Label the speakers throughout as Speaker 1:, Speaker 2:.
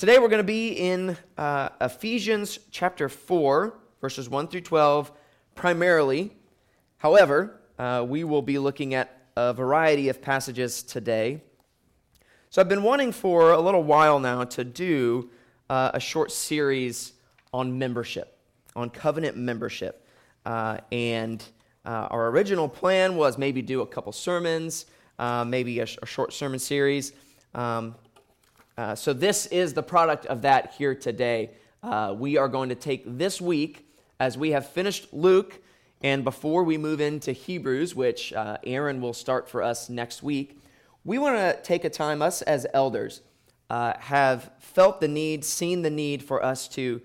Speaker 1: Today we're going to be in uh, Ephesians chapter 4, verses 1 through 12, primarily. However, uh, we will be looking at a variety of passages today. So I've been wanting for a little while now to do uh, a short series on membership, on covenant membership. Uh, and uh, our original plan was maybe do a couple sermons, uh, maybe a, sh- a, short sermon series. Um, uh, so this is the product of that here today. Uh, we are going to take this week, as we have finished Luke, and before we move into Hebrews, which Aaron will start for us next week, we want to take a time, us as elders, uh, have felt the need, seen the need for us to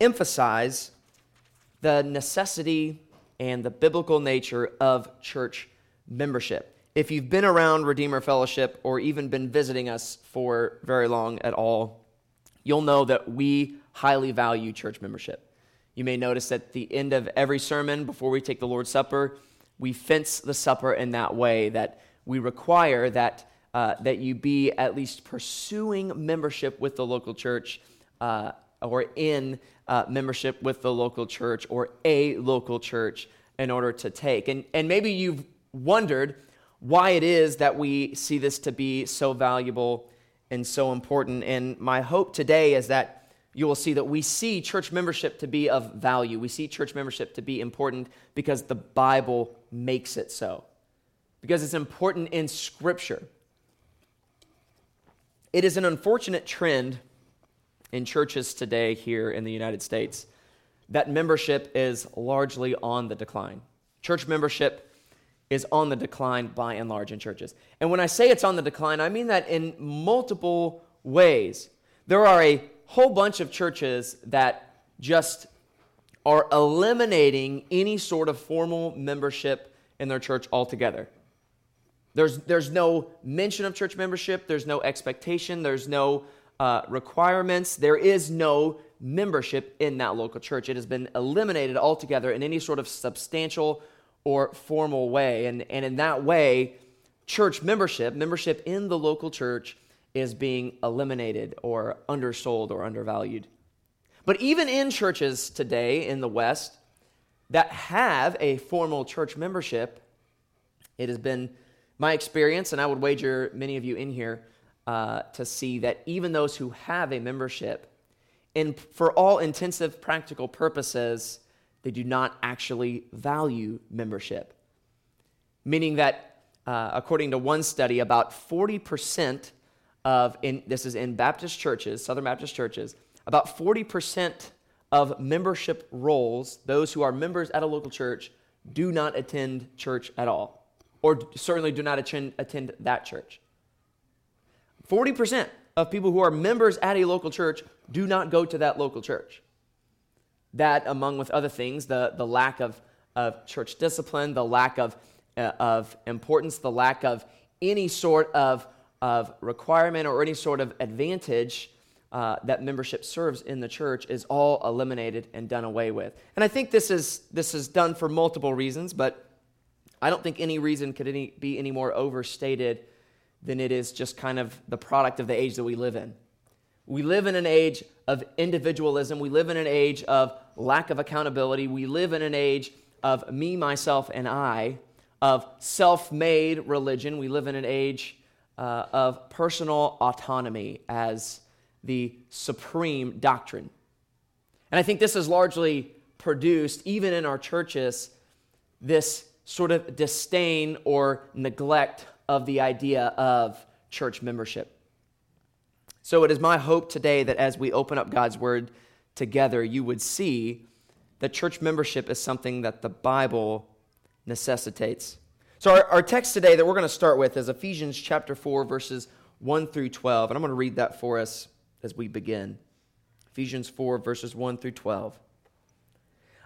Speaker 1: emphasize the necessity and the biblical nature of church membership. If you've been around Redeemer Fellowship or even been visiting us for very long at all, you'll know that we highly value church membership. You may notice at the end of every sermon before we take the Lord's Supper, we fence the supper in that way that we require that, uh, that you be at least pursuing membership with the local church uh, or in uh, membership with the local church or a local church in order to take. And, and maybe you've wondered why it is that we see this to be so valuable and so important. And my hope today is that you will see that we see church membership to be of value. We see church membership to be important because the Bible makes it so because it's important in Scripture. It is an unfortunate trend in churches today here in the United States that membership is largely on the decline. Church membership is on the decline by and large in churches. And when I say it's on the decline, I mean that in multiple ways. There are a whole bunch of churches that just are eliminating any sort of formal membership in their church altogether. There's, there's no mention of church membership, there's no expectation, there's no uh, requirements, there is no membership in that local church. It has been eliminated altogether in any sort of substantial or formal way. And, and in that way, church membership, membership in the local church, is being eliminated or undersold or undervalued. But even in churches today in the West that have a formal church membership, it has been my experience, and I would wager many of you in here uh, to see that even those who have a membership, in, for all intensive practical purposes, they do not actually value membership. Meaning that, uh, according to one study, about 40% of, in, this is in Baptist churches, Southern Baptist churches, about 40% of membership rolls, those who are members at a local church, do not attend church at all or certainly do not attend, attend that church. 40% of people who are members at a local church do not go to that local church. That, among with other things, the, the lack of, of church discipline, the lack of, uh, of importance, the lack of any sort of, of requirement or any sort of advantage uh, that membership serves in the church is all eliminated and done away with. And I think this is, this is done for multiple reasons, but I don't think any reason could any, be any more overstated than it is just kind of the product of the age that we live in. We live in an age of individualism. We live in an age of lack of accountability. We live in an age of me, myself, and I, of self made religion. We live in an age uh, of personal autonomy as the supreme doctrine. And I think this has largely produced, even in our churches, this sort of disdain or neglect of the idea of church membership. So it is my hope today that as we open up God's Word together, you would see that church membership is something that the Bible necessitates. So our, our text today that we're going to start with is Ephesians chapter 4, verses 1 through 12. And I'm going to read that for us as we begin. Ephesians 4, verses 1 through 12.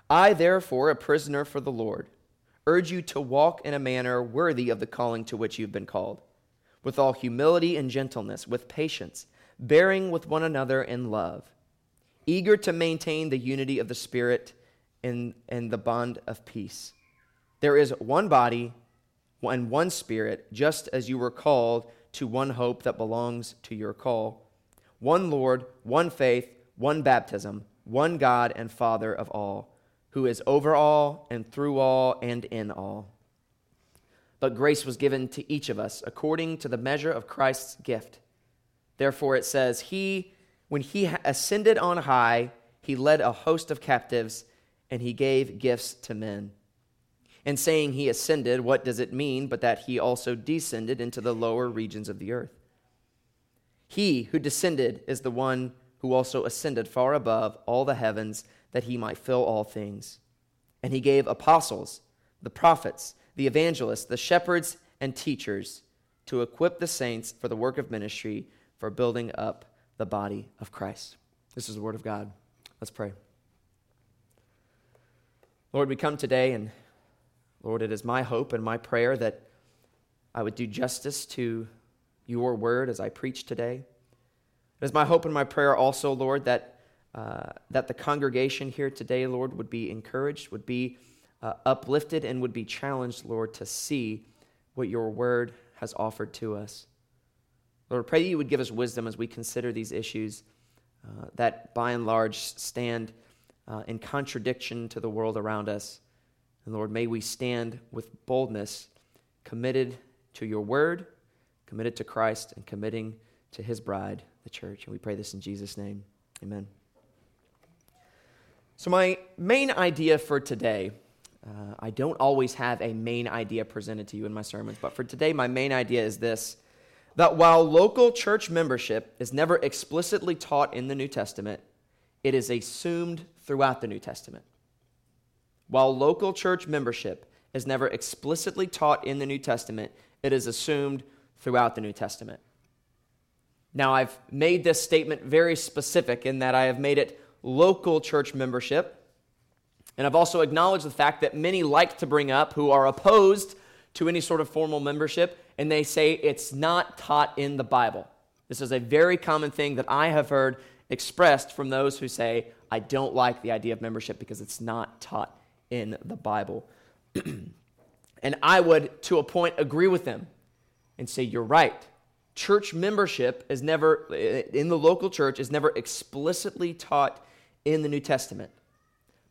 Speaker 1: I, therefore, a prisoner for the Lord, urge you to walk in a manner worthy of the calling to which you've been called, with all humility and gentleness, with patience, bearing with one another in love, eager to maintain the unity of the Spirit and, in the bond of peace. There is one body and one Spirit, just as you were called to one hope that belongs to your call one Lord, one faith, one baptism, one God and Father of all, who is over all and through all and in all. But grace was given to each of us according to the measure of Christ's gift. Therefore it says, He, when he ascended on high, he led a host of captives and he gave gifts to men. And saying he ascended, what does it mean but that he also descended into the lower regions of the earth? He who descended is the one who also ascended far above all the heavens that he might fill all things. And he gave apostles, the prophets, the evangelists, the shepherds, and teachers to equip the saints for the work of ministry, for building up the body of Christ. This is the word of God. Let's pray. Lord, we come today, and Lord, it is my hope and my prayer that I would do justice to your word as I preach today. It is my hope and my prayer also, Lord, that, uh, that the congregation here today, Lord, would be encouraged, would be uh, uplifted, and would be challenged, Lord, to see what your word has offered to us. Lord, pray that you would give us wisdom as we consider these issues uh, that by and large stand uh, in contradiction to the world around us. And Lord, may we stand with boldness, committed to your word, committed to Christ, and committing to his bride, the church. And we pray this in Jesus' name. Amen. So, my main idea for today, uh, I don't always have a main idea presented to you in my sermons, but for today, my main idea is this that while local church membership is never explicitly taught in the New Testament, it is assumed throughout the New Testament. While local church membership is never explicitly taught in the New Testament, it is assumed throughout the New Testament. Now, I've made this statement very specific in that I have made it local church membership. And I've also acknowledged the fact that many like to bring up who are opposed to any sort of formal membership, and they say it's not taught in the Bible. This is a very common thing that I have heard expressed from those who say, I don't like the idea of membership because it's not taught in the Bible. and I would, to a point, agree with them and say, You're right. Church membership is never, in the local church, is never explicitly taught in the New Testament.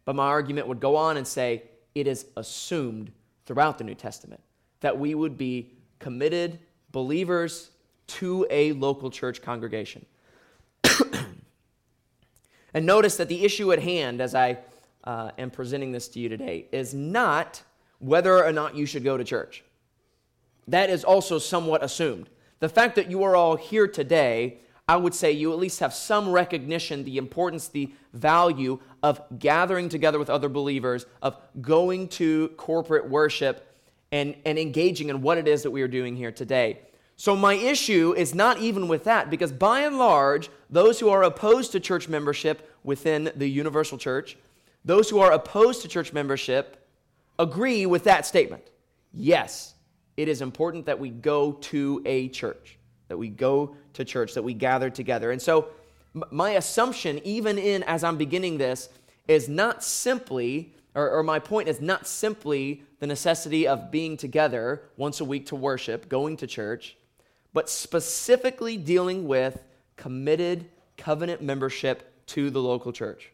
Speaker 1: But my argument would go on and say, It is assumed throughout the New Testament that we would be committed believers to a local church congregation. And notice that the issue at hand, as I uh, am presenting this to you today, is not whether or not you should go to church. That is also somewhat assumed. The fact that you are all here today, I would say you at least have some recognition, the importance, the value of gathering together with other believers, of going to corporate worship, and, and engaging in what it is that we are doing here today. So, my issue is not even with that, because by and large, those who are opposed to church membership within the universal church, those who are opposed to church membership, agree with that statement. Yes, it is important that we go to a church, that we go to church, that we gather together. And so, my assumption, even in as I'm beginning this, is not simply, or, or my point is not simply the necessity of being together once a week to worship, going to church but specifically dealing with committed covenant membership to the local church.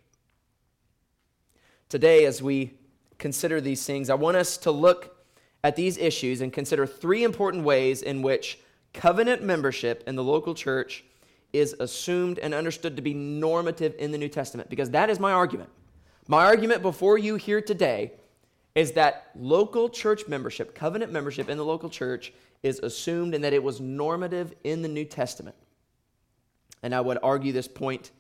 Speaker 1: Today, as we consider these things, I want us to look at these issues and consider three important ways in which covenant membership in the local church is assumed and understood to be normative in the New Testament, because that is my argument. My argument before you here today is that local church membership, covenant membership in the local church, is assumed and that it was normative in the New Testament. And I would argue this point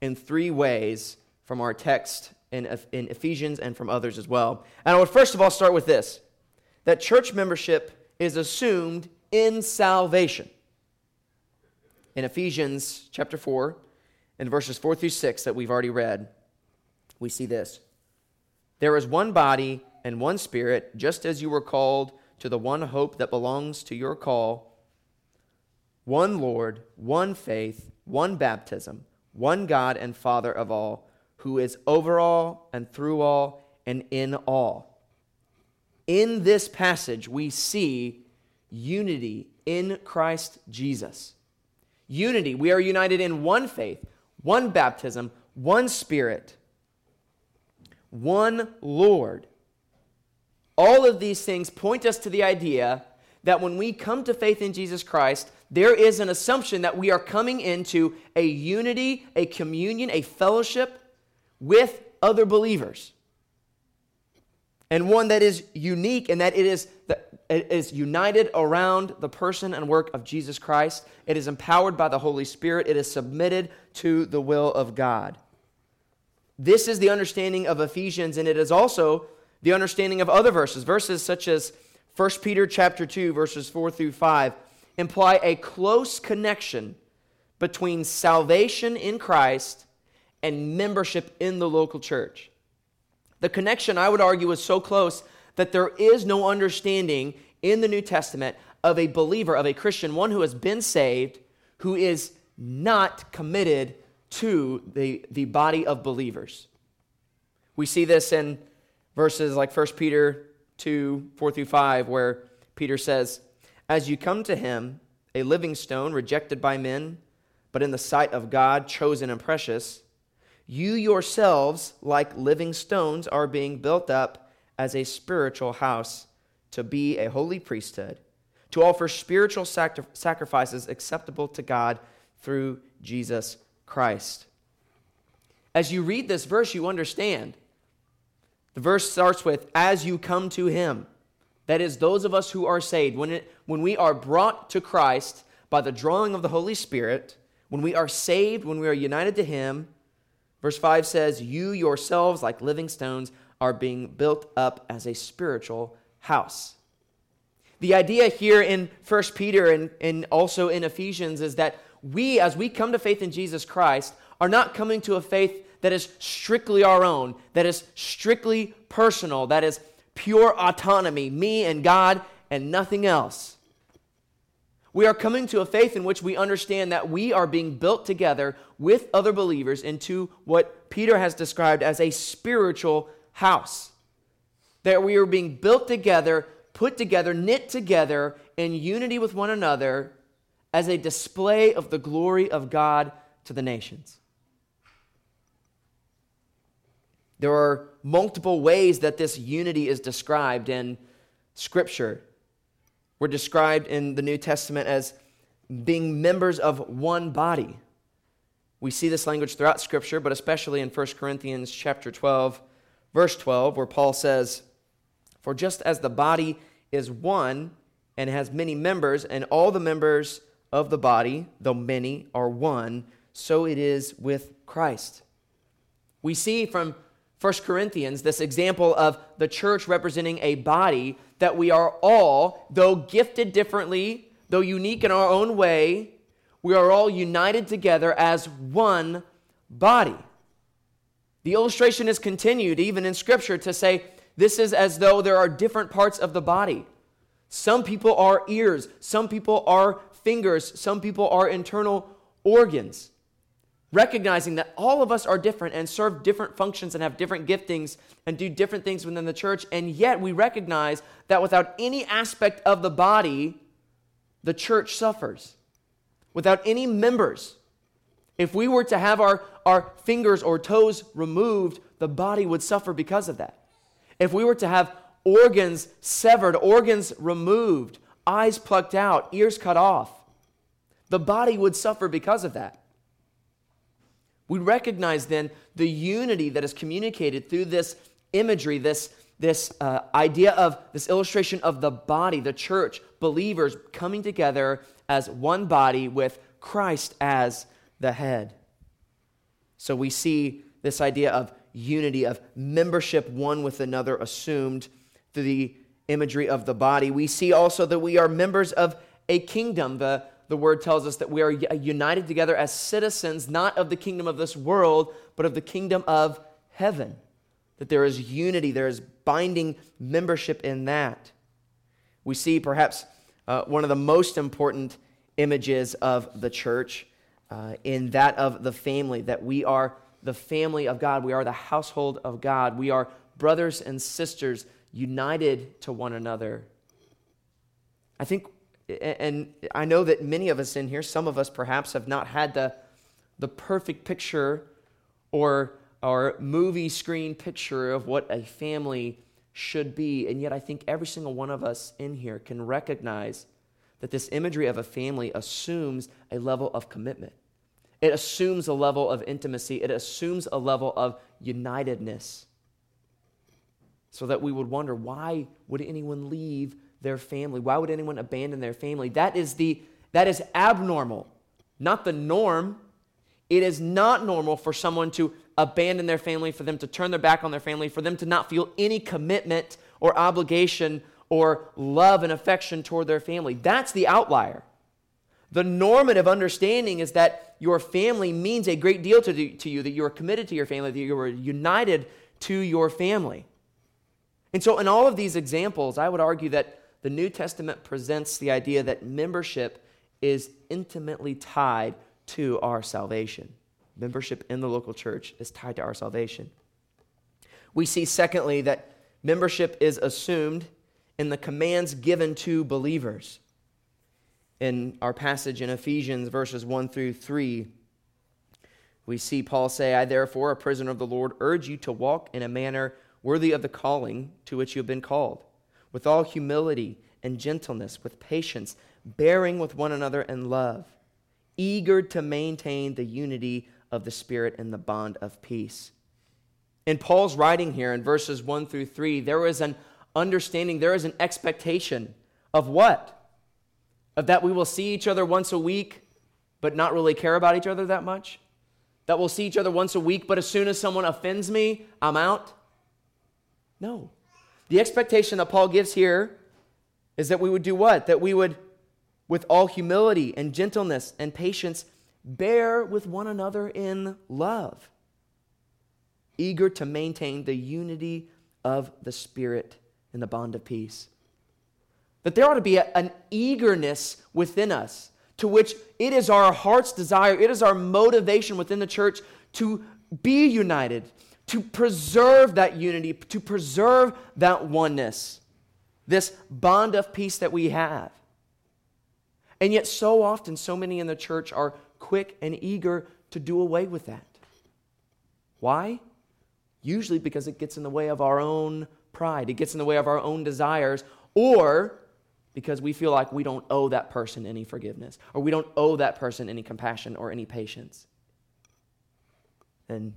Speaker 1: in three ways from our text in, in Ephesians and from others as well. And I would first of all start with this that church membership is assumed in salvation. In Ephesians chapter 4, in verses 4 through 6 that we've already read, we see this. There is one body and one spirit, just as you were called to the one hope that belongs to your call one Lord, one faith, one baptism, one God and Father of all, who is over all and through all and in all. In this passage, we see unity in Christ Jesus. unity. We are united in one faith, one baptism, one spirit, one Lord. All of these things point us to the idea that when we come to faith in Jesus Christ, there is an assumption that we are coming into a unity, a communion, a fellowship with other believers. And one that is unique in that it is, it is united around the person and work of Jesus Christ. It is empowered by the Holy Spirit. It is submitted to the will of God. This is the understanding of Ephesians, and it is also the understanding of other verses. Verses such as 1 Peter chapter 2, verses 4 through 5 imply a close connection between salvation in Christ and membership in the local church. The connection, I would argue, is so close that there is no understanding in the New Testament of a believer, of a Christian, one who has been saved, who is not committed to the, the body of believers. We see this in verses like 1 Peter 2 4 through 5, where Peter says, As you come to him, a living stone rejected by men, but in the sight of God, chosen and precious, you yourselves, like living stones, are being built up as a spiritual house to be a holy priesthood, to offer spiritual sacri- sacrifices acceptable to God through Jesus Christ. As you read this verse, you understand. The verse starts with, as you come to him. That is, those of us who are saved. When, it, when we are brought to Christ by the drawing of the Holy Spirit, when we are saved, when we are united to him, Verse 5 says, You yourselves, like living stones, are being built up as a spiritual house. The idea here in 1 Peter and, and also in Ephesians is that we, as we come to faith in Jesus Christ, are not coming to a faith that is strictly our own, that is strictly personal, that is pure autonomy, me and God and nothing else. We are coming to a faith in which we understand that we are being built together with other believers into what Peter has described as a spiritual house. That we are being built together, put together, knit together in unity with one another as a display of the glory of God to the nations. There are multiple ways that this unity is described in Scripture. We're described in the New Testament as being members of one body. We see this language throughout Scripture, but especially in 1 Corinthians chapter 12, verse 12, where Paul says, For just as the body is one and has many members, and all the members of the body, though many, are one, so it is with Christ. We see from 1 Corinthians this example of the church representing a body that we are all, though gifted differently, though unique in our own way, we are all united together as one body. The illustration is continued even in Scripture to say this is as though there are different parts of the body. Some people are ears, some people are fingers, some people are internal organs recognizing that all of us are different and serve different functions and have different giftings and do different things within the church, and yet we recognize that without any aspect of the body, the church suffers. Without any members, if we were to have our, our fingers or toes removed, the body would suffer because of that. If we were to have organs severed, organs removed, eyes plucked out, ears cut off, the body would suffer because of that. We recognize then the unity that is communicated through this imagery, this, this uh, idea of this illustration of the body, the church, believers coming together as one body with Christ as the head. So we see this idea of unity, of membership one with another assumed through the imagery of the body. We see also that we are members of a kingdom. The the word tells us that we are united together as citizens, not of the kingdom of this world, but of the kingdom of heaven. That there is unity, there is binding membership in that. We see perhaps uh, one of the most important images of the church uh, in that of the family, that we are the family of God, we are the household of God, we are brothers and sisters united to one another. I think and I know that many of us in here, some of us perhaps, have not had the, the perfect picture or, our movie screen picture of what a family should be. And yet, I think every single one of us in here can recognize that this imagery of a family assumes a level of commitment. It assumes a level of intimacy. It assumes a level of unitedness. So that we would wonder why would anyone leave their family? Why would anyone abandon their family? That is, the, that is abnormal, not the norm. It is not normal for someone to abandon their family, for them to turn their back on their family, for them to not feel any commitment or obligation or love and affection toward their family. That's the outlier. The normative understanding is that your family means a great deal to, to you, that you are committed to your family, that you are united to your family. And so, in all of these examples, I would argue that the New Testament presents the idea that membership is intimately tied to our salvation. Membership in the local church is tied to our salvation. We see, secondly, that membership is assumed in the commands given to believers. In our passage in Ephesians, verses 1 through 3, we see Paul say, I therefore, a prisoner of the Lord, urge you to walk in a manner worthy of the calling to which you have been called, with all humility and gentleness, with patience, bearing with one another in love, eager to maintain the unity of the Spirit in the bond of peace. In Paul's writing here in verses 1 through 3, there is an understanding, there is an expectation of what? Of that we will see each other once a week, but not really care about each other that much? That we'll see each other once a week, but as soon as someone offends me, I'm out? No. The expectation that Paul gives here is that we would do what? That we would, with all humility and gentleness and patience, bear with one another in love, eager to maintain the unity of the Spirit in the bond of peace. That there ought to be a, an eagerness within us to which it is our heart's desire, it is our motivation within the church to be united, to preserve that unity, to preserve that oneness, this bond of peace that we have. And yet, so often, so many in the church are quick and eager to do away with that. Why? Usually because it gets in the way of our own pride, it gets in the way of our own desires, or because we feel like we don't owe that person any forgiveness, or we don't owe that person any compassion or any patience. And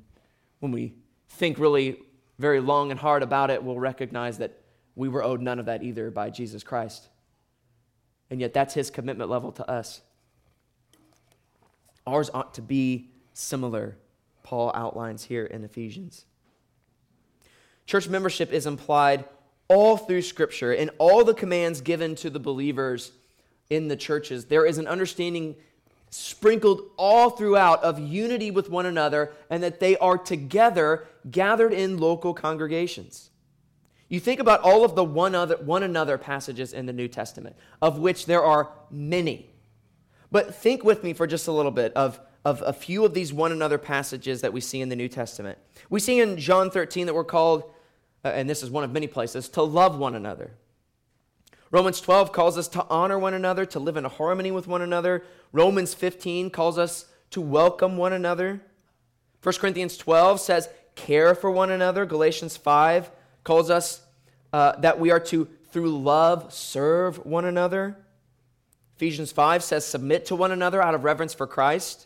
Speaker 1: when we think really very long and hard about it, we'll recognize that we were owed none of that either by Jesus Christ. And yet, that's his commitment level to us. Ours ought to be similar, Paul outlines here in Ephesians. Church membership is implied all through Scripture in all the commands given to the believers in the churches. There is an understanding sprinkled all throughout of unity with one another and that they are together gathered in local congregations. You think about all of the one, other, one another passages in the New Testament, of which there are many. But think with me for just a little bit of, of a few of these one another passages that we see in the New Testament. We see in John 13 that we're called, uh, and this is one of many places, to love one another. Romans 12 calls us to honor one another, to live in harmony with one another. Romans 15 calls us to welcome one another. 1 Corinthians 12 says, care for one another. Galatians 5 calls us uh, that we are to, through love, serve one another. Ephesians 5 says, submit to one another out of reverence for Christ.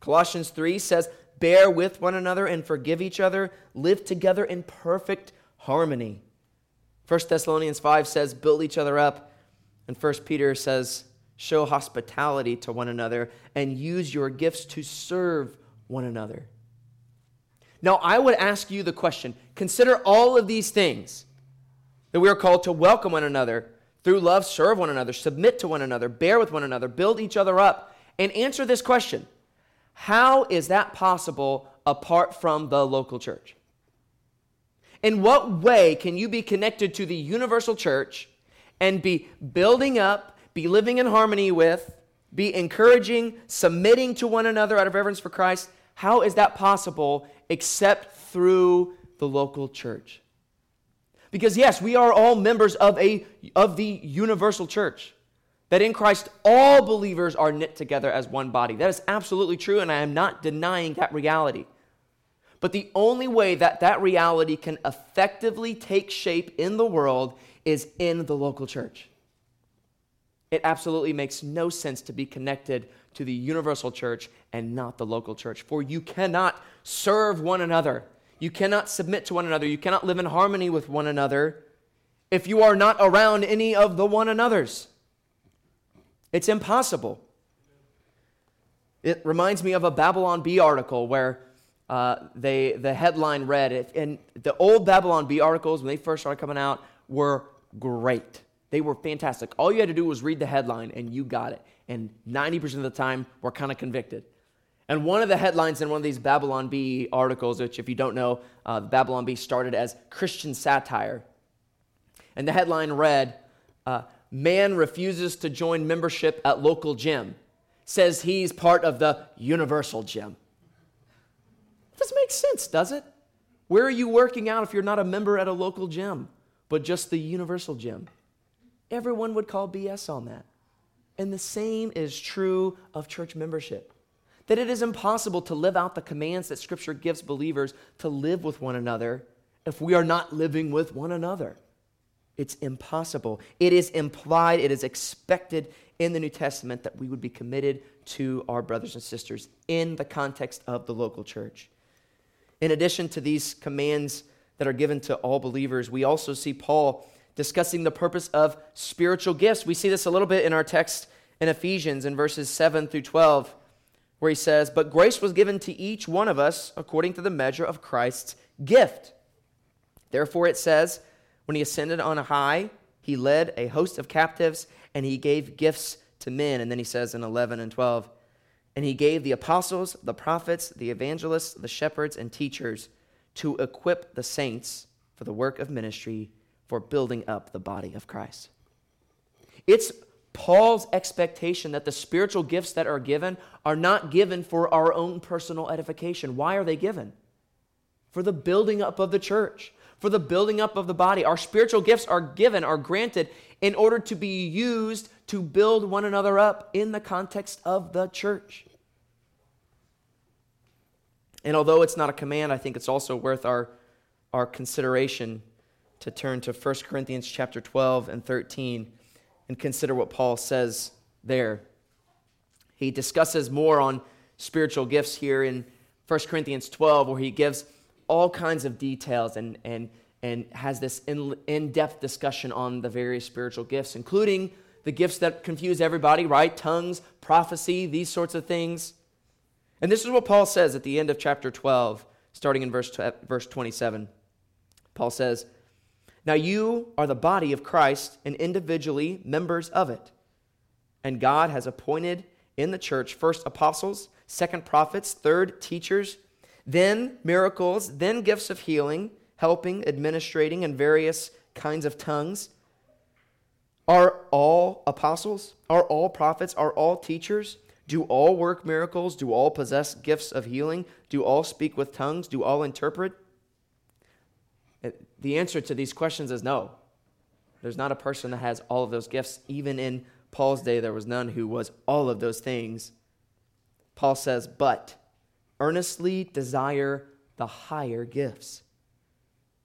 Speaker 1: Colossians 3 says, bear with one another and forgive each other. Live together in perfect harmony. 1 Thessalonians 5 says, build each other up. And 1 Peter says, show hospitality to one another and use your gifts to serve one another. Now, I would ask you the question consider all of these things that we are called to welcome one another, through love, serve one another, submit to one another, bear with one another, build each other up, and answer this question How is that possible apart from the local church? In what way can you be connected to the universal church and be building up, be living in harmony with, be encouraging, submitting to one another out of reverence for Christ? How is that possible except through the local church? Because yes, we are all members of a of the universal church that in Christ all believers are knit together as one body. That is absolutely true, and I am not denying that reality. But the only way that that reality can effectively take shape in the world is in the local church. It absolutely makes no sense to be connected to the universal church and not the local church, for you cannot serve one another. You cannot submit to one another. You cannot live in harmony with one another if you are not around any of the one another's. It's impossible. It reminds me of a Babylon Bee article where uh, they, the headline read, and the old Babylon Bee articles, when they first started coming out, were great. They were fantastic. All you had to do was read the headline, and you got it. And 90% of the time, we're kind of convicted. And one of the headlines in one of these Babylon Bee articles, which, if you don't know, uh, Babylon Bee started as Christian satire. And the headline read, uh, man refuses to join membership at local gym, says he's part of the universal gym. It doesn't make sense, does it? Where are you working out if you're not a member at a local gym, but just the universal gym? Everyone would call BS on that. And the same is true of church membership. That it is impossible to live out the commands that Scripture gives believers to live with one another if we are not living with one another. It's impossible. It is implied, it is expected in the New Testament that we would be committed to our brothers and sisters in the context of the local church. In addition to these commands that are given to all believers, we also see Paul discussing the purpose of spiritual gifts. We see this a little bit in our text in Ephesians in verses 7 through 12, where he says, But grace was given to each one of us according to the measure of Christ's gift. Therefore, it says, when he ascended on high, he led a host of captives and he gave gifts to men. And then he says in 11 and 12, and he gave the apostles, the prophets, the evangelists, the shepherds, and teachers to equip the saints for the work of ministry, for building up the body of Christ. It's Paul's expectation that the spiritual gifts that are given are not given for our own personal edification. Why are they given? For the building up of the church for the building up of the body. Our spiritual gifts are given, are granted in order to be used to build one another up in the context of the church. And although it's not a command, I think it's also worth our, our consideration to turn to 1 Corinthians chapter 12 and 13 and consider what Paul says there. He discusses more on spiritual gifts here in 1 Corinthians 12, where he gives all kinds of details and, and, and has this in in-depth discussion on the various spiritual gifts, including the gifts that confuse everybody, right? Tongues, prophecy, these sorts of things. And this is what Paul says at the end of chapter 12, starting in verse, verse 27. Paul says, Now you are the body of Christ and individually members of it. And God has appointed in the church first apostles, second prophets, third teachers then miracles, then gifts of healing, helping, administrating, and various kinds of tongues. Are all apostles? Are all prophets? Are all teachers? Do all work miracles? Do all possess gifts of healing? Do all speak with tongues? Do all interpret? Uh, the answer to these questions is no. There's not a person that has all of those gifts. Even in Paul's day, there was none who was all of those things. Paul says, but earnestly desire the higher gifts.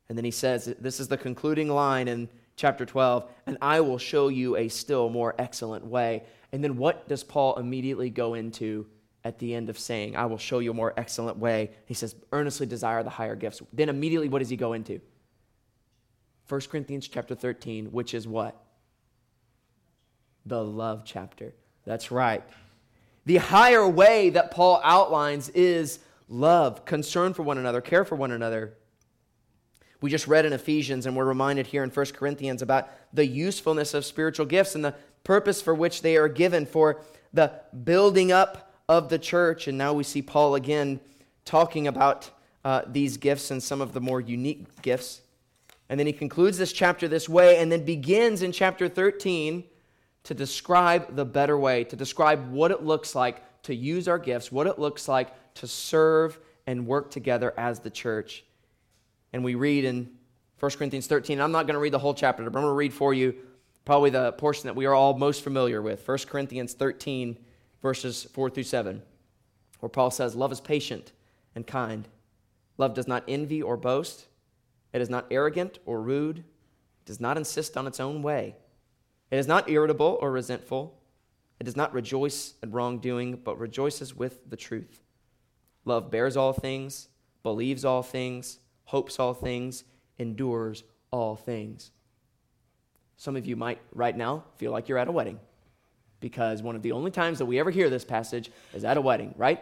Speaker 1: And then he says, this is the concluding line in chapter 12, and I will show you a still more excellent way. And then what does Paul immediately go into at the end of saying, I will show you a more excellent way? He says, earnestly desire the higher gifts. Then immediately, what does he go into? 1 Corinthians chapter 13, which is what? The love chapter. That's right. The higher way that Paul outlines is love, concern for one another, care for one another. We just read in Ephesians, and we're reminded here in 1 Corinthians about the usefulness of spiritual gifts and the purpose for which they are given for the building up of the church. And now we see Paul again talking about uh, these gifts and some of the more unique gifts. And then he concludes this chapter this way and then begins in chapter 13 to describe the better way, to describe what it looks like to use our gifts, what it looks like to serve and work together as the church. And we read in 1 Corinthians 13, I'm not going to read the whole chapter, but I'm going to read for you Probably the portion that we are all most familiar with 1 Corinthians 13, verses 4 through 7, where Paul says, Love is patient and kind. Love does not envy or boast. It is not arrogant or rude. It does not insist on its own way. It is not irritable or resentful. It does not rejoice at wrongdoing, but rejoices with the truth. Love bears all things, believes all things, hopes all things, endures all things. Some of you might right now feel like you're at a wedding because one of the only times that we ever hear this passage is at a wedding, right?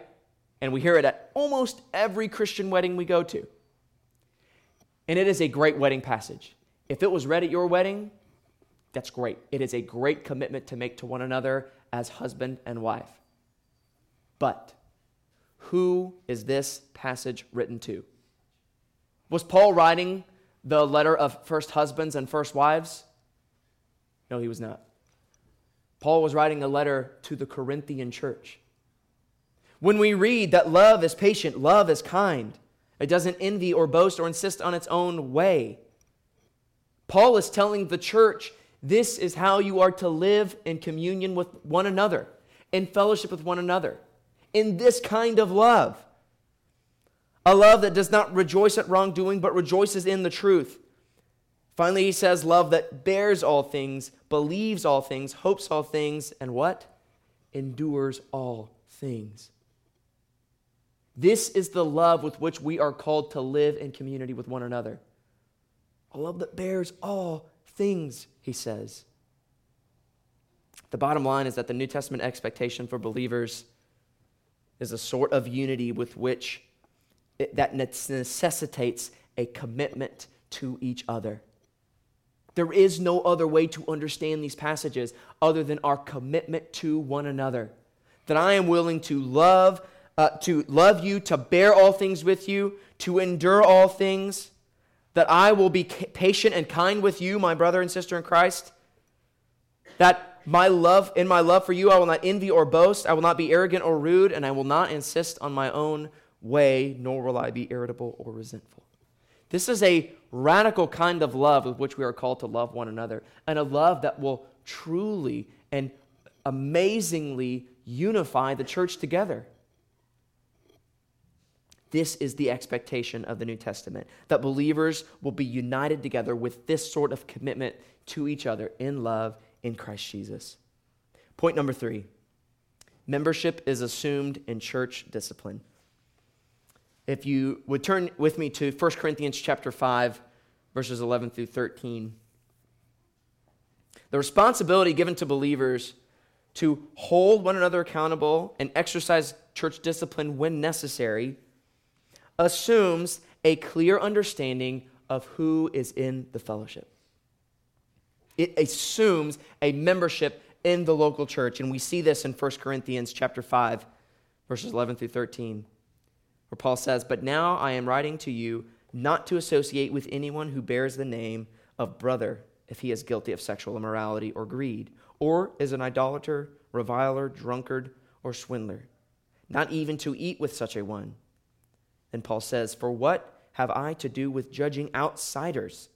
Speaker 1: And we hear it at almost every Christian wedding we go to. And it is a great wedding passage. If it was read at your wedding, that's great. It is a great commitment to make to one another as husband and wife. But who is this passage written to? Was Paul writing the letter of first husbands and first wives? No, he was not. Paul was writing a letter to the Corinthian church. When we read that love is patient, love is kind, it doesn't envy or boast or insist on its own way. Paul is telling the church this is how you are to live in communion with one another, in fellowship with one another, in this kind of love. A love that does not rejoice at wrongdoing, but rejoices in the truth. Finally, he says, love that bears all things, believes all things, hopes all things, and what? Endures all things. This is the love with which we are called to live in community with one another. A love that bears all things, he says. The bottom line is that the New Testament expectation for believers is a sort of unity with which it, that necessitates a commitment to each other. There is no other way to understand these passages other than our commitment to one another. That I am willing to love uh, to love you, to bear all things with you, to endure all things, that I will be patient and kind with you, my brother and sister in Christ, that my love, in my love for you, I will not envy or boast, I will not be arrogant or rude, and I will not insist on my own way, nor will I be irritable or resentful. This is a radical kind of love with which we are called to love one another, and a love that will truly and amazingly unify the church together. This is the expectation of the New Testament that believers will be united together with this sort of commitment to each other in love in Christ Jesus. Point number three membership is assumed in church discipline. If you would turn with me to 1 Corinthians chapter 5, verses 11 through 13. The responsibility given to believers to hold one another accountable and exercise church discipline when necessary assumes a clear understanding of who is in the fellowship. It assumes a membership in the local church, and we see this in 1 Corinthians chapter 5, verses 11 through 13, where Paul says, "But now I am writing to you not to associate with anyone who bears the name of brother if he is guilty of sexual immorality or greed, or is an idolater, reviler, drunkard, or swindler, not even to eat with such a one." And Paul says, For what have I to do with judging outsiders?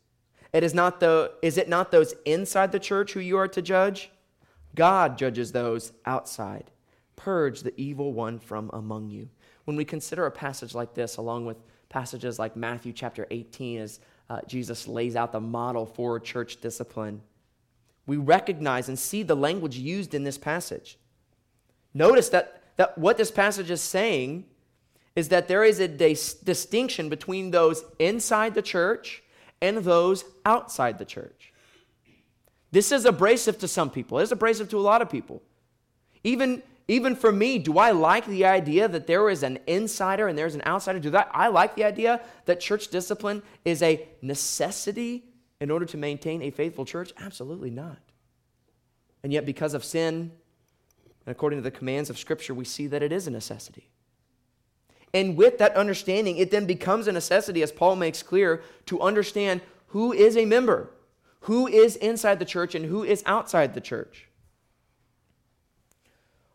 Speaker 1: It is, not the, is it not those inside the church who you are to judge? God judges those outside. Purge the evil one from among you. When we consider a passage like this, along with passages like Matthew chapter 18, as uh, Jesus lays out the model for church discipline, we recognize and see the language used in this passage. Notice that, that what this passage is saying is that there is a dis- distinction between those inside the church and those outside the church. This is abrasive to some people. It's abrasive to a lot of people. Even, even for me, do I like the idea that there is an insider and there's an outsider? Do that I like the idea that church discipline is a necessity in order to maintain a faithful church? Absolutely not. And yet, because of sin, and according to the commands of Scripture, we see that it is a necessity. And with that understanding, it then becomes a necessity, as Paul makes clear, to understand who is a member, who is inside the church, and who is outside the church.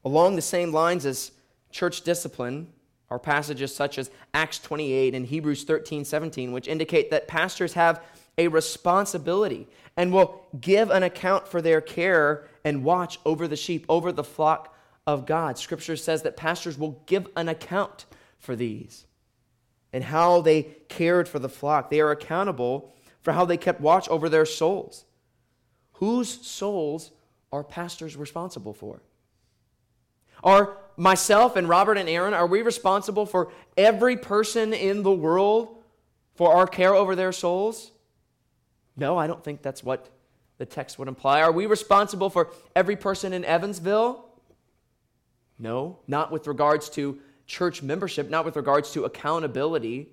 Speaker 1: Along the same lines as church discipline are passages such as Acts 28 and Hebrews 13, 17, which indicate that pastors have a responsibility and will give an account for their care and watch over the sheep, over the flock of God. Scripture says that pastors will give an account for these and how they cared for the flock. They are accountable for how they kept watch over their souls. Whose souls are pastors responsible for? Are myself and Robert and Aaron, are we responsible for every person in the world for our care over their souls? No, I don't think that's what the text would imply. Are we responsible for every person in Evansville? No, not with regards to church membership, not with regards to accountability.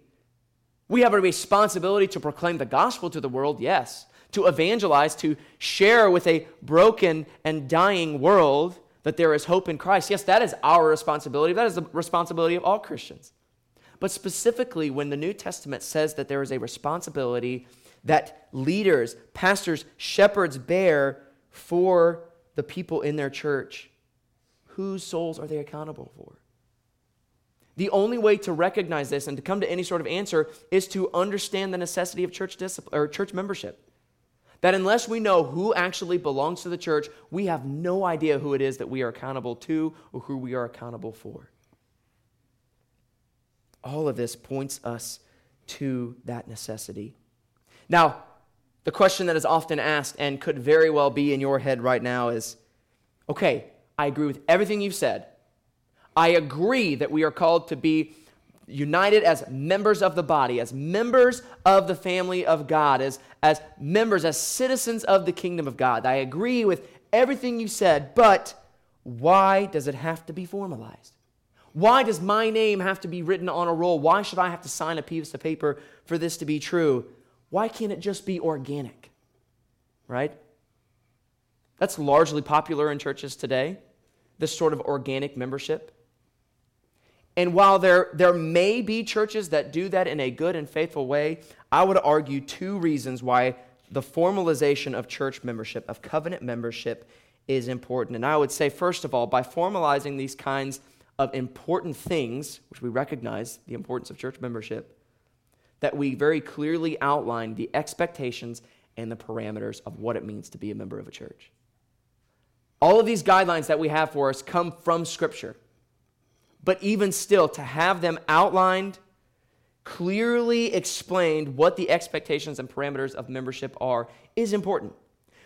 Speaker 1: We have a responsibility to proclaim the gospel to the world, yes, to evangelize, to share with a broken and dying world that there is hope in Christ. Yes, that is our responsibility. That is the responsibility of all Christians. But specifically, when the New Testament says that there is a responsibility that leaders, pastors, shepherds bear for the people in their church, whose souls are they accountable for? The only way to recognize this and to come to any sort of answer is to understand the necessity of church discipline or church membership. That unless we know who actually belongs to the church, we have no idea who it is that we are accountable to or who we are accountable for. All of this points us to that necessity. Now, the question that is often asked and could very well be in your head right now is okay, I agree with everything you've said. I agree that we are called to be united as members of the body, as members of the family of God, as, as members, as citizens of the kingdom of God. I agree with everything you said, but why does it have to be formalized? Why does my name have to be written on a roll? Why should I have to sign a piece of paper for this to be true? Why can't it just be organic? Right? That's largely popular in churches today, this sort of organic membership. And while there, there may be churches that do that in a good and faithful way, I would argue two reasons why the formalization of church membership, of covenant membership, is important. And I would say, first of all, by formalizing these kinds of important things, which we recognize the importance of church membership, that we very clearly outline the expectations and the parameters of what it means to be a member of a church. All of these guidelines that we have for us come from Scripture. But even still, to have them outlined, clearly explained what the expectations and parameters of membership are is important.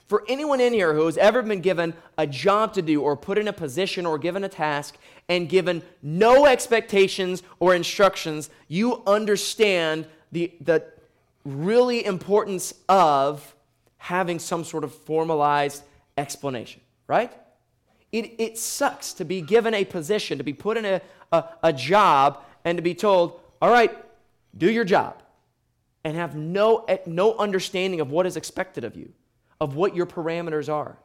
Speaker 1: For anyone in here who has ever been given a job to do or put in a position or given a task and given no expectations or instructions, you understand the, the really importance of having some sort of formalized explanation, right? It, it sucks to be given a position, to be put in a, a, a job, and to be told, all right, do your job, and have no, eh, no understanding of what is expected of you, of what your parameters are.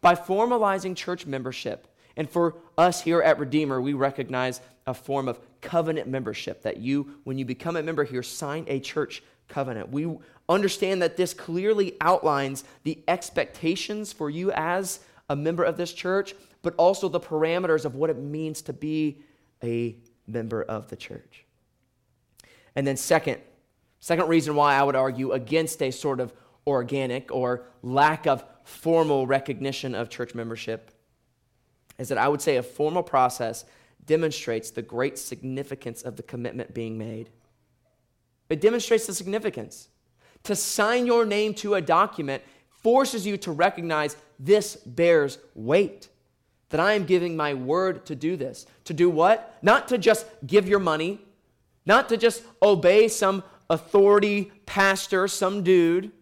Speaker 1: By formalizing church membership, and for us here at Redeemer, we recognize a form of covenant membership that you, when you become a member here, sign a church covenant. We understand that this clearly outlines the expectations for you as a member of this church, but also the parameters of what it means to be a member of the church. And then, second, second reason why I would argue against a sort of organic or lack of formal recognition of church membership is that I would say a formal process demonstrates the great significance of the commitment being made. It demonstrates the significance. To sign your name to a document forces you to recognize this bears weight. That I am giving my word to do this. To do what? Not to just give your money, not to just obey some authority pastor, some dude,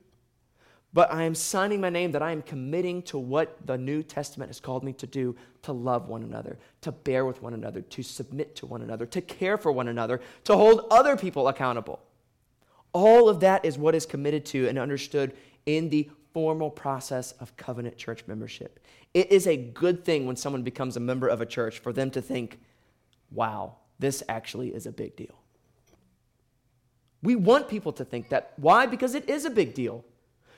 Speaker 1: but I am signing my name that I am committing to what the New Testament has called me to do to love one another, to bear with one another, to submit to one another, to care for one another, to hold other people accountable. All of that is what is committed to and understood in the formal process of covenant church membership. It is a good thing when someone becomes a member of a church for them to think, wow, this actually is a big deal. We want people to think that. Why? Because it is a big deal.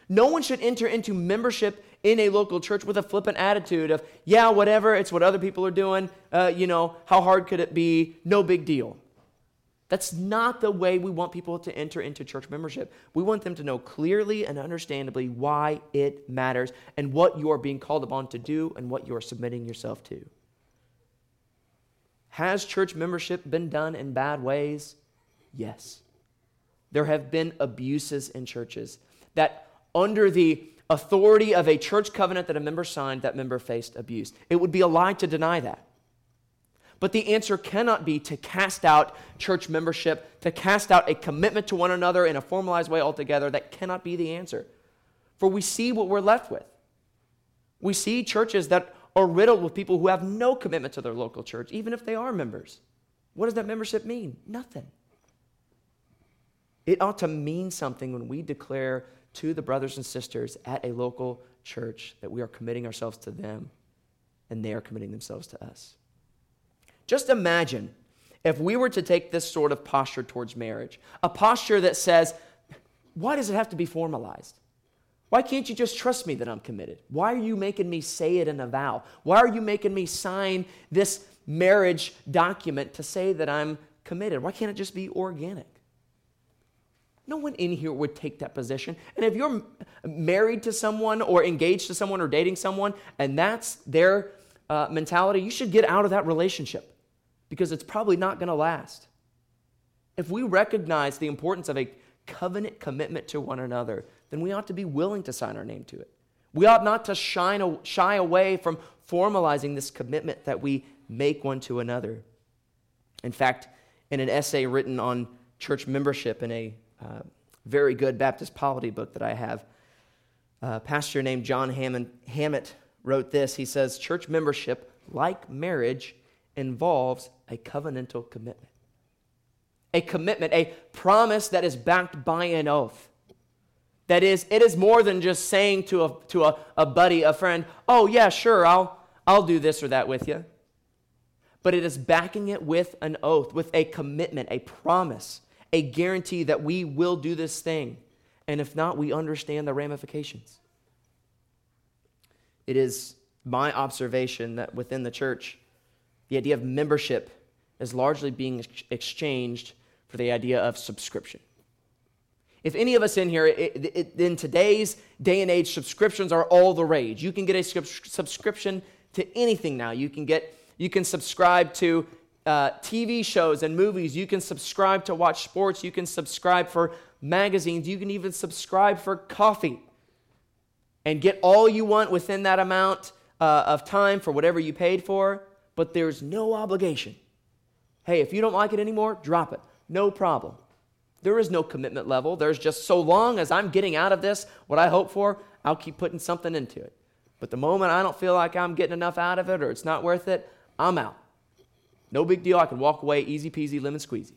Speaker 1: No one should enter into membership in a local church with a flippant attitude of, yeah, whatever, it's what other people are doing. Uh, you know, how hard could it be? No big deal. That's not the way we want people to enter into church membership. We want them to know clearly and understandably why it matters and what you are being called upon to do and what you are submitting yourself to. Has church membership been done in bad ways? Yes. There have been abuses in churches that, under the authority of a church covenant that a member signed, that member faced abuse. It would be a lie to deny that. But the answer cannot be to cast out church membership, to cast out a commitment to one another in a formalized way altogether. That cannot be the answer. For we see what we're left with. We see churches that are riddled with people who have no commitment to their local church, even if they are members. What does that membership mean? Nothing. It ought to mean something when we declare to the brothers and sisters at a local church that we are committing ourselves to them and they are committing themselves to us. Just imagine if we were to take this sort of posture towards marriage, a posture that says, why does it have to be formalized? Why can't you just trust me that I'm committed? Why are you making me say it in a vow? Why are you making me sign this marriage document to say that I'm committed? Why can't it just be organic? No one in here would take that position. And if you're married to someone or engaged to someone or dating someone and that's their uh, mentality, you should get out of that relationship because it's probably not going to last. If we recognize the importance of a covenant commitment to one another, then we ought to be willing to sign our name to it. We ought not to shine, shy away from formalizing this commitment that we make one to another. In fact, in an essay written on church membership in a uh, very good Baptist polity book that I have, a pastor named John Hammond, Hammett wrote this. He says, Church membership, like marriage, involves a covenantal commitment. A commitment, a promise that is backed by an oath. That is, it is more than just saying to a, to a, a buddy, a friend, oh, yeah, sure, I'll, I'll do this or that with you. But it is backing it with an oath, with a commitment, a promise, a guarantee that we will do this thing. And if not, we understand the ramifications. It is my observation that within the church, the idea of membership is largely being exchanged for the idea of subscription. If any of us in here, it, it, in today's day and age, subscriptions are all the rage. You can get a subscription to anything now. You can get, you can subscribe to uh, TV shows and movies. You can subscribe to watch sports. You can subscribe for magazines. You can even subscribe for coffee and get all you want within that amount uh, of time for whatever you paid for but there's no obligation. Hey, if you don't like it anymore, drop it. No problem. There is no commitment level. There's just so long as I'm getting out of this what I hope for, I'll keep putting something into it. But the moment I don't feel like I'm getting enough out of it or it's not worth it, I'm out. No big deal. I can walk away easy peasy, lemon squeezy.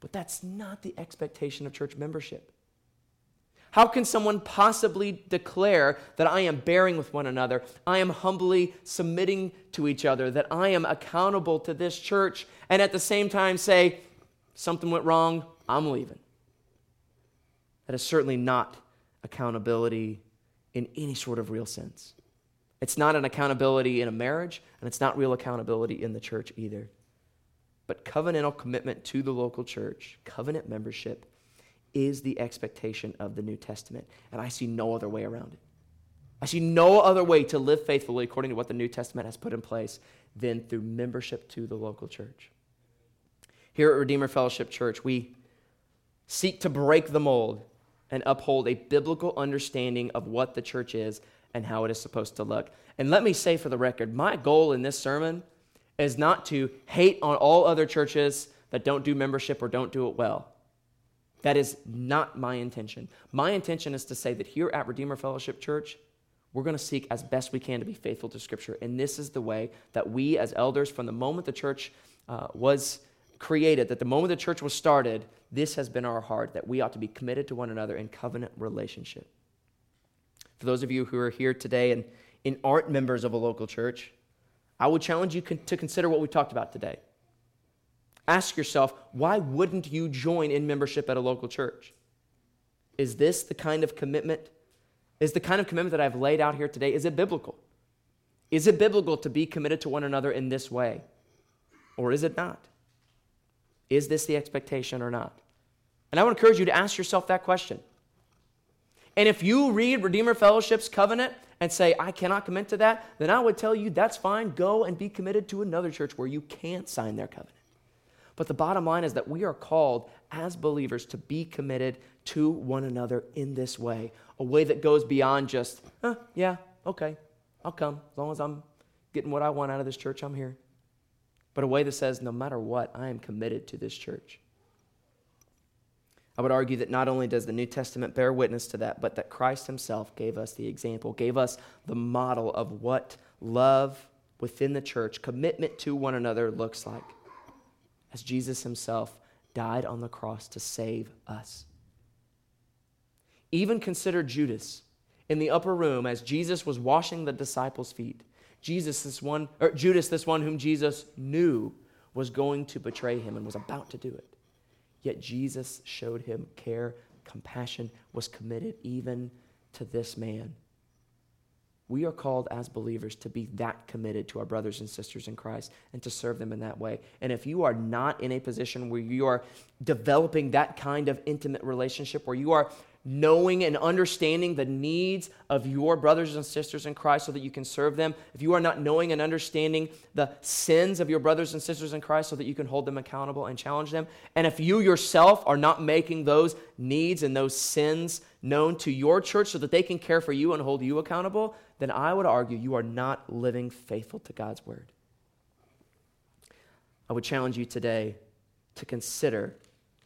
Speaker 1: But that's not the expectation of church membership. How can someone possibly declare that I am bearing with one another? I am humbly submitting to each other, that I am accountable to this church, and at the same time say, something went wrong, I'm leaving. That is certainly not accountability in any sort of real sense. It's not an accountability in a marriage, and it's not real accountability in the church either. But covenantal commitment to the local church, covenant membership, is the expectation of the New Testament. And I see no other way around it. I see no other way to live faithfully according to what the New Testament has put in place than through membership to the local church. Here at Redeemer Fellowship Church, we seek to break the mold and uphold a biblical understanding of what the church is and how it is supposed to look. And let me say for the record, my goal in this sermon is not to hate on all other churches that don't do membership or don't do it well. That is not my intention. My intention is to say that here at Redeemer Fellowship Church, we're going to seek as best we can to be faithful to Scripture. And this is the way that we, as elders, from the moment the church uh, was created, that the moment the church was started, this has been our heart that we ought to be committed to one another in covenant relationship. For those of you who are here today and, and aren't members of a local church, I would challenge you to consider what we talked about today ask yourself, why wouldn't you join in membership at a local church? Is this the kind of commitment? Is the kind of commitment that I've laid out here today, is it biblical? Is it biblical to be committed to one another in this way? Or is it not? Is this the expectation or not? And I would encourage you to ask yourself that question. And if you read Redeemer Fellowship's covenant and say, I cannot commit to that, then I would tell you that's fine. Go and be committed to another church where you can't sign their covenant. But the bottom line is that we are called as believers to be committed to one another in this way, a way that goes beyond just, yeah, okay, I'll come. As long as I'm getting what I want out of this church, I'm here. But a way that says, no matter what, I am committed to this church. I would argue that not only does the New Testament bear witness to that, but that Christ himself gave us the example, gave us the model of what love within the church, commitment to one another looks like, as Jesus himself died on the cross to save us. Even consider Judas in the upper room as Jesus was washing the disciples' feet. Jesus, this one, or Judas, this one whom Jesus knew was going to betray him and was about to do it. Yet Jesus showed him care, compassion, was committed even to this man. We are called as believers to be that committed to our brothers and sisters in Christ and to serve them in that way. And if you are not in a position where you are developing that kind of intimate relationship, where you are knowing and understanding the needs of your brothers and sisters in Christ so that you can serve them, if you are not knowing and understanding the sins of your brothers and sisters in Christ so that you can hold them accountable and challenge them, and if you yourself are not making those needs and those sins known to your church so that they can care for you and hold you accountable, then I would argue you are not living faithful to God's word. I would challenge you today to consider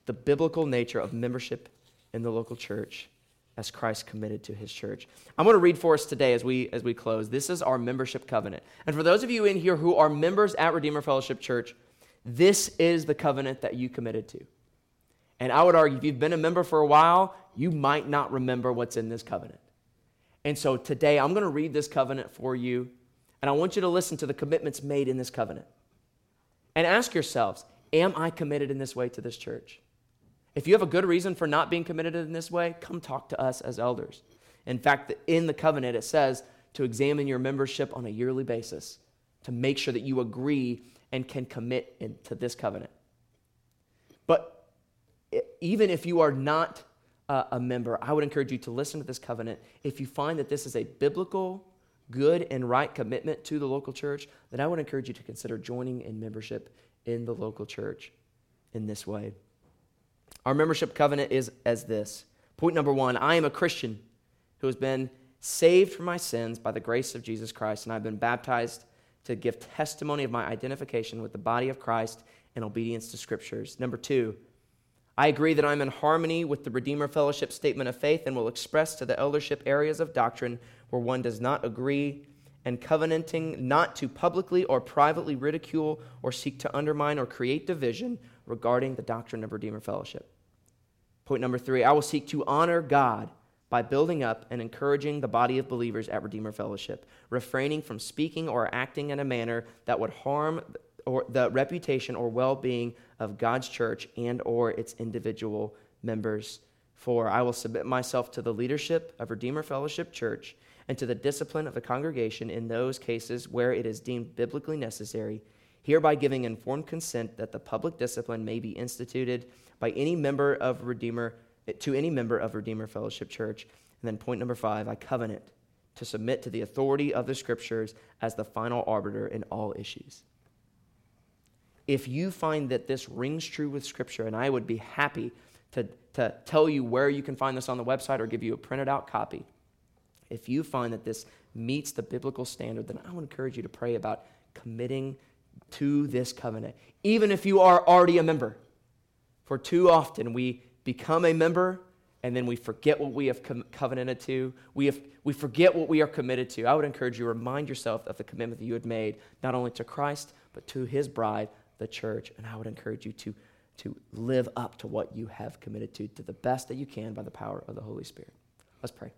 Speaker 1: the biblical nature of membership in the local church as Christ committed to his church. I'm going to read for us today as we as we close. This is our membership covenant. And for those of you in here who are members at Redeemer Fellowship Church, this is the covenant that you committed to. And I would argue if you've been a member for a while, you might not remember what's in this covenant. And so today I'm going to read this covenant for you, and I want you to listen to the commitments made in this covenant. And ask yourselves, am I committed in this way to this church? If you have a good reason for not being committed in this way, come talk to us as elders. In fact, in the covenant, it says to examine your membership on a yearly basis to make sure that you agree and can commit to this covenant. But even if you are not uh, a member, I would encourage you to listen to this covenant. If you find that this is a biblical, good, and right commitment to the local church, then I would encourage you to consider joining in membership in the local church in this way. Our membership covenant is as this. Point number one I am a Christian who has been saved from my sins by the grace of Jesus Christ, and I've been baptized to give testimony of my identification with the body of Christ and obedience to scriptures. Number two, I agree that I'm in harmony with the Redeemer Fellowship statement of faith and will express to the eldership areas of doctrine where one does not agree and covenanting not to publicly or privately ridicule or seek to undermine or create division regarding the doctrine of Redeemer Fellowship. Point number three I will seek to honor God by building up and encouraging the body of believers at Redeemer Fellowship, refraining from speaking or acting in a manner that would harm or the reputation or well-being of God's church and or its individual members. For I will submit myself to the leadership of Redeemer Fellowship Church and to the discipline of the congregation in those cases where it is deemed biblically necessary hereby giving informed consent that the public discipline may be instituted by any member of Redeemer to any member of Redeemer Fellowship Church. And then point number 5, I covenant to submit to the authority of the scriptures as the final arbiter in all issues. If you find that this rings true with scripture, and I would be happy to, to tell you where you can find this on the website or give you a printed out copy. If you find that this meets the biblical standard, then I would encourage you to pray about committing to this covenant, even if you are already a member. For too often we become a member and then we forget what we have com- covenanted to. We, have, we forget what we are committed to. I would encourage you to remind yourself of the commitment that you had made, not only to Christ, but to his bride, the church. And I would encourage you to, to live up to what you have committed to, to the best that you can by the power of the Holy Spirit. Let's pray.